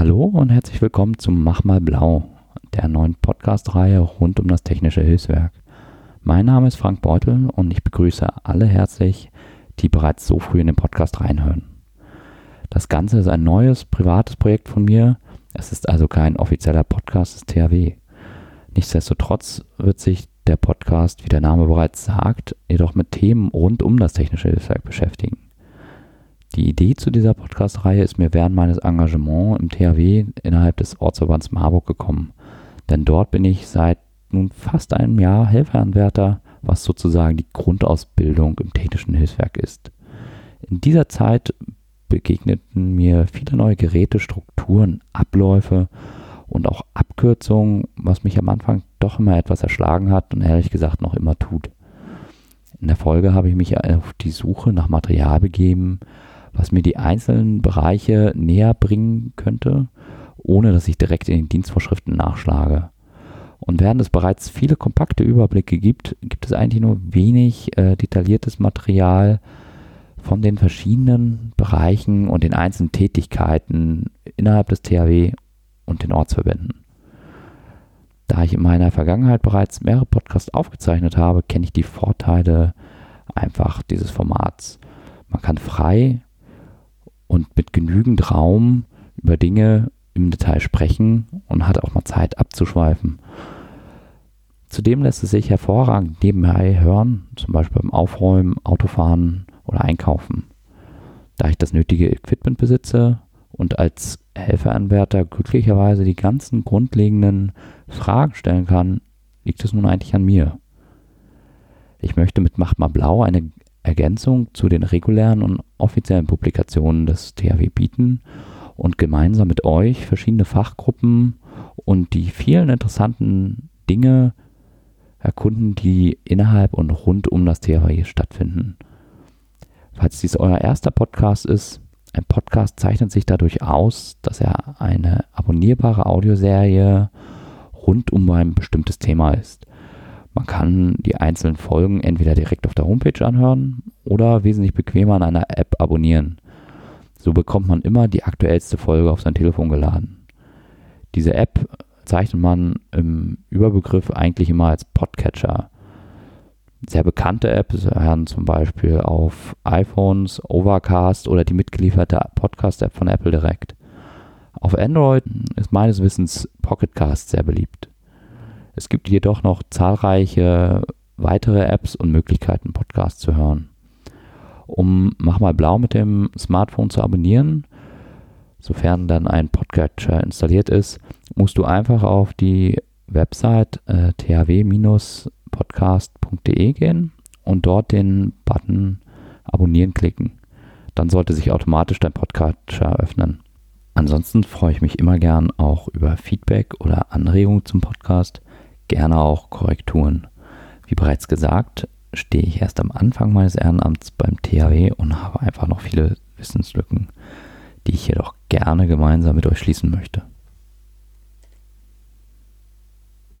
Hallo und herzlich willkommen zum Mach mal Blau, der neuen Podcast-Reihe rund um das technische Hilfswerk. Mein Name ist Frank Beutel und ich begrüße alle herzlich, die bereits so früh in den Podcast reinhören. Das Ganze ist ein neues, privates Projekt von mir. Es ist also kein offizieller Podcast des THW. Nichtsdestotrotz wird sich der Podcast, wie der Name bereits sagt, jedoch mit Themen rund um das technische Hilfswerk beschäftigen. Die Idee zu dieser Podcast-Reihe ist mir während meines Engagements im THW innerhalb des Ortsverbands Marburg gekommen. Denn dort bin ich seit nun fast einem Jahr Helferanwärter, was sozusagen die Grundausbildung im technischen Hilfswerk ist. In dieser Zeit begegneten mir viele neue Geräte, Strukturen, Abläufe und auch Abkürzungen, was mich am Anfang doch immer etwas erschlagen hat und ehrlich gesagt noch immer tut. In der Folge habe ich mich auf die Suche nach Material begeben, was mir die einzelnen Bereiche näher bringen könnte, ohne dass ich direkt in den Dienstvorschriften nachschlage. Und während es bereits viele kompakte Überblicke gibt, gibt es eigentlich nur wenig äh, detailliertes Material von den verschiedenen Bereichen und den einzelnen Tätigkeiten innerhalb des THW und den Ortsverbänden. Da ich in meiner Vergangenheit bereits mehrere Podcasts aufgezeichnet habe, kenne ich die Vorteile einfach dieses Formats. Man kann frei und mit genügend Raum über Dinge im Detail sprechen und hat auch mal Zeit abzuschweifen. Zudem lässt es sich hervorragend nebenbei hören, zum Beispiel beim Aufräumen, Autofahren oder Einkaufen. Da ich das nötige Equipment besitze und als Helferanwärter glücklicherweise die ganzen grundlegenden Fragen stellen kann, liegt es nun eigentlich an mir. Ich möchte mit Mach mal Blau eine Ergänzung zu den regulären und offiziellen Publikationen des THW bieten und gemeinsam mit euch verschiedene Fachgruppen und die vielen interessanten Dinge erkunden, die innerhalb und rund um das THW stattfinden. Falls dies euer erster Podcast ist, ein Podcast zeichnet sich dadurch aus, dass er eine abonnierbare Audioserie rund um ein bestimmtes Thema ist. Man kann die einzelnen Folgen entweder direkt auf der Homepage anhören oder wesentlich bequemer an einer App abonnieren. So bekommt man immer die aktuellste Folge auf sein Telefon geladen. Diese App zeichnet man im Überbegriff eigentlich immer als Podcatcher. Sehr bekannte Apps werden zum Beispiel auf iPhones, Overcast oder die mitgelieferte Podcast-App von Apple direkt. Auf Android ist meines Wissens Pocketcast sehr beliebt. Es gibt jedoch noch zahlreiche weitere Apps und Möglichkeiten, Podcasts zu hören. Um Mach mal blau mit dem Smartphone zu abonnieren, sofern dann ein Podcatcher installiert ist, musst du einfach auf die Website äh, thw-podcast.de gehen und dort den Button Abonnieren klicken. Dann sollte sich automatisch dein Podcatcher öffnen. Ansonsten freue ich mich immer gern auch über Feedback oder Anregungen zum Podcast gerne auch Korrekturen. Wie bereits gesagt, stehe ich erst am Anfang meines Ehrenamts beim THW und habe einfach noch viele Wissenslücken, die ich jedoch gerne gemeinsam mit euch schließen möchte.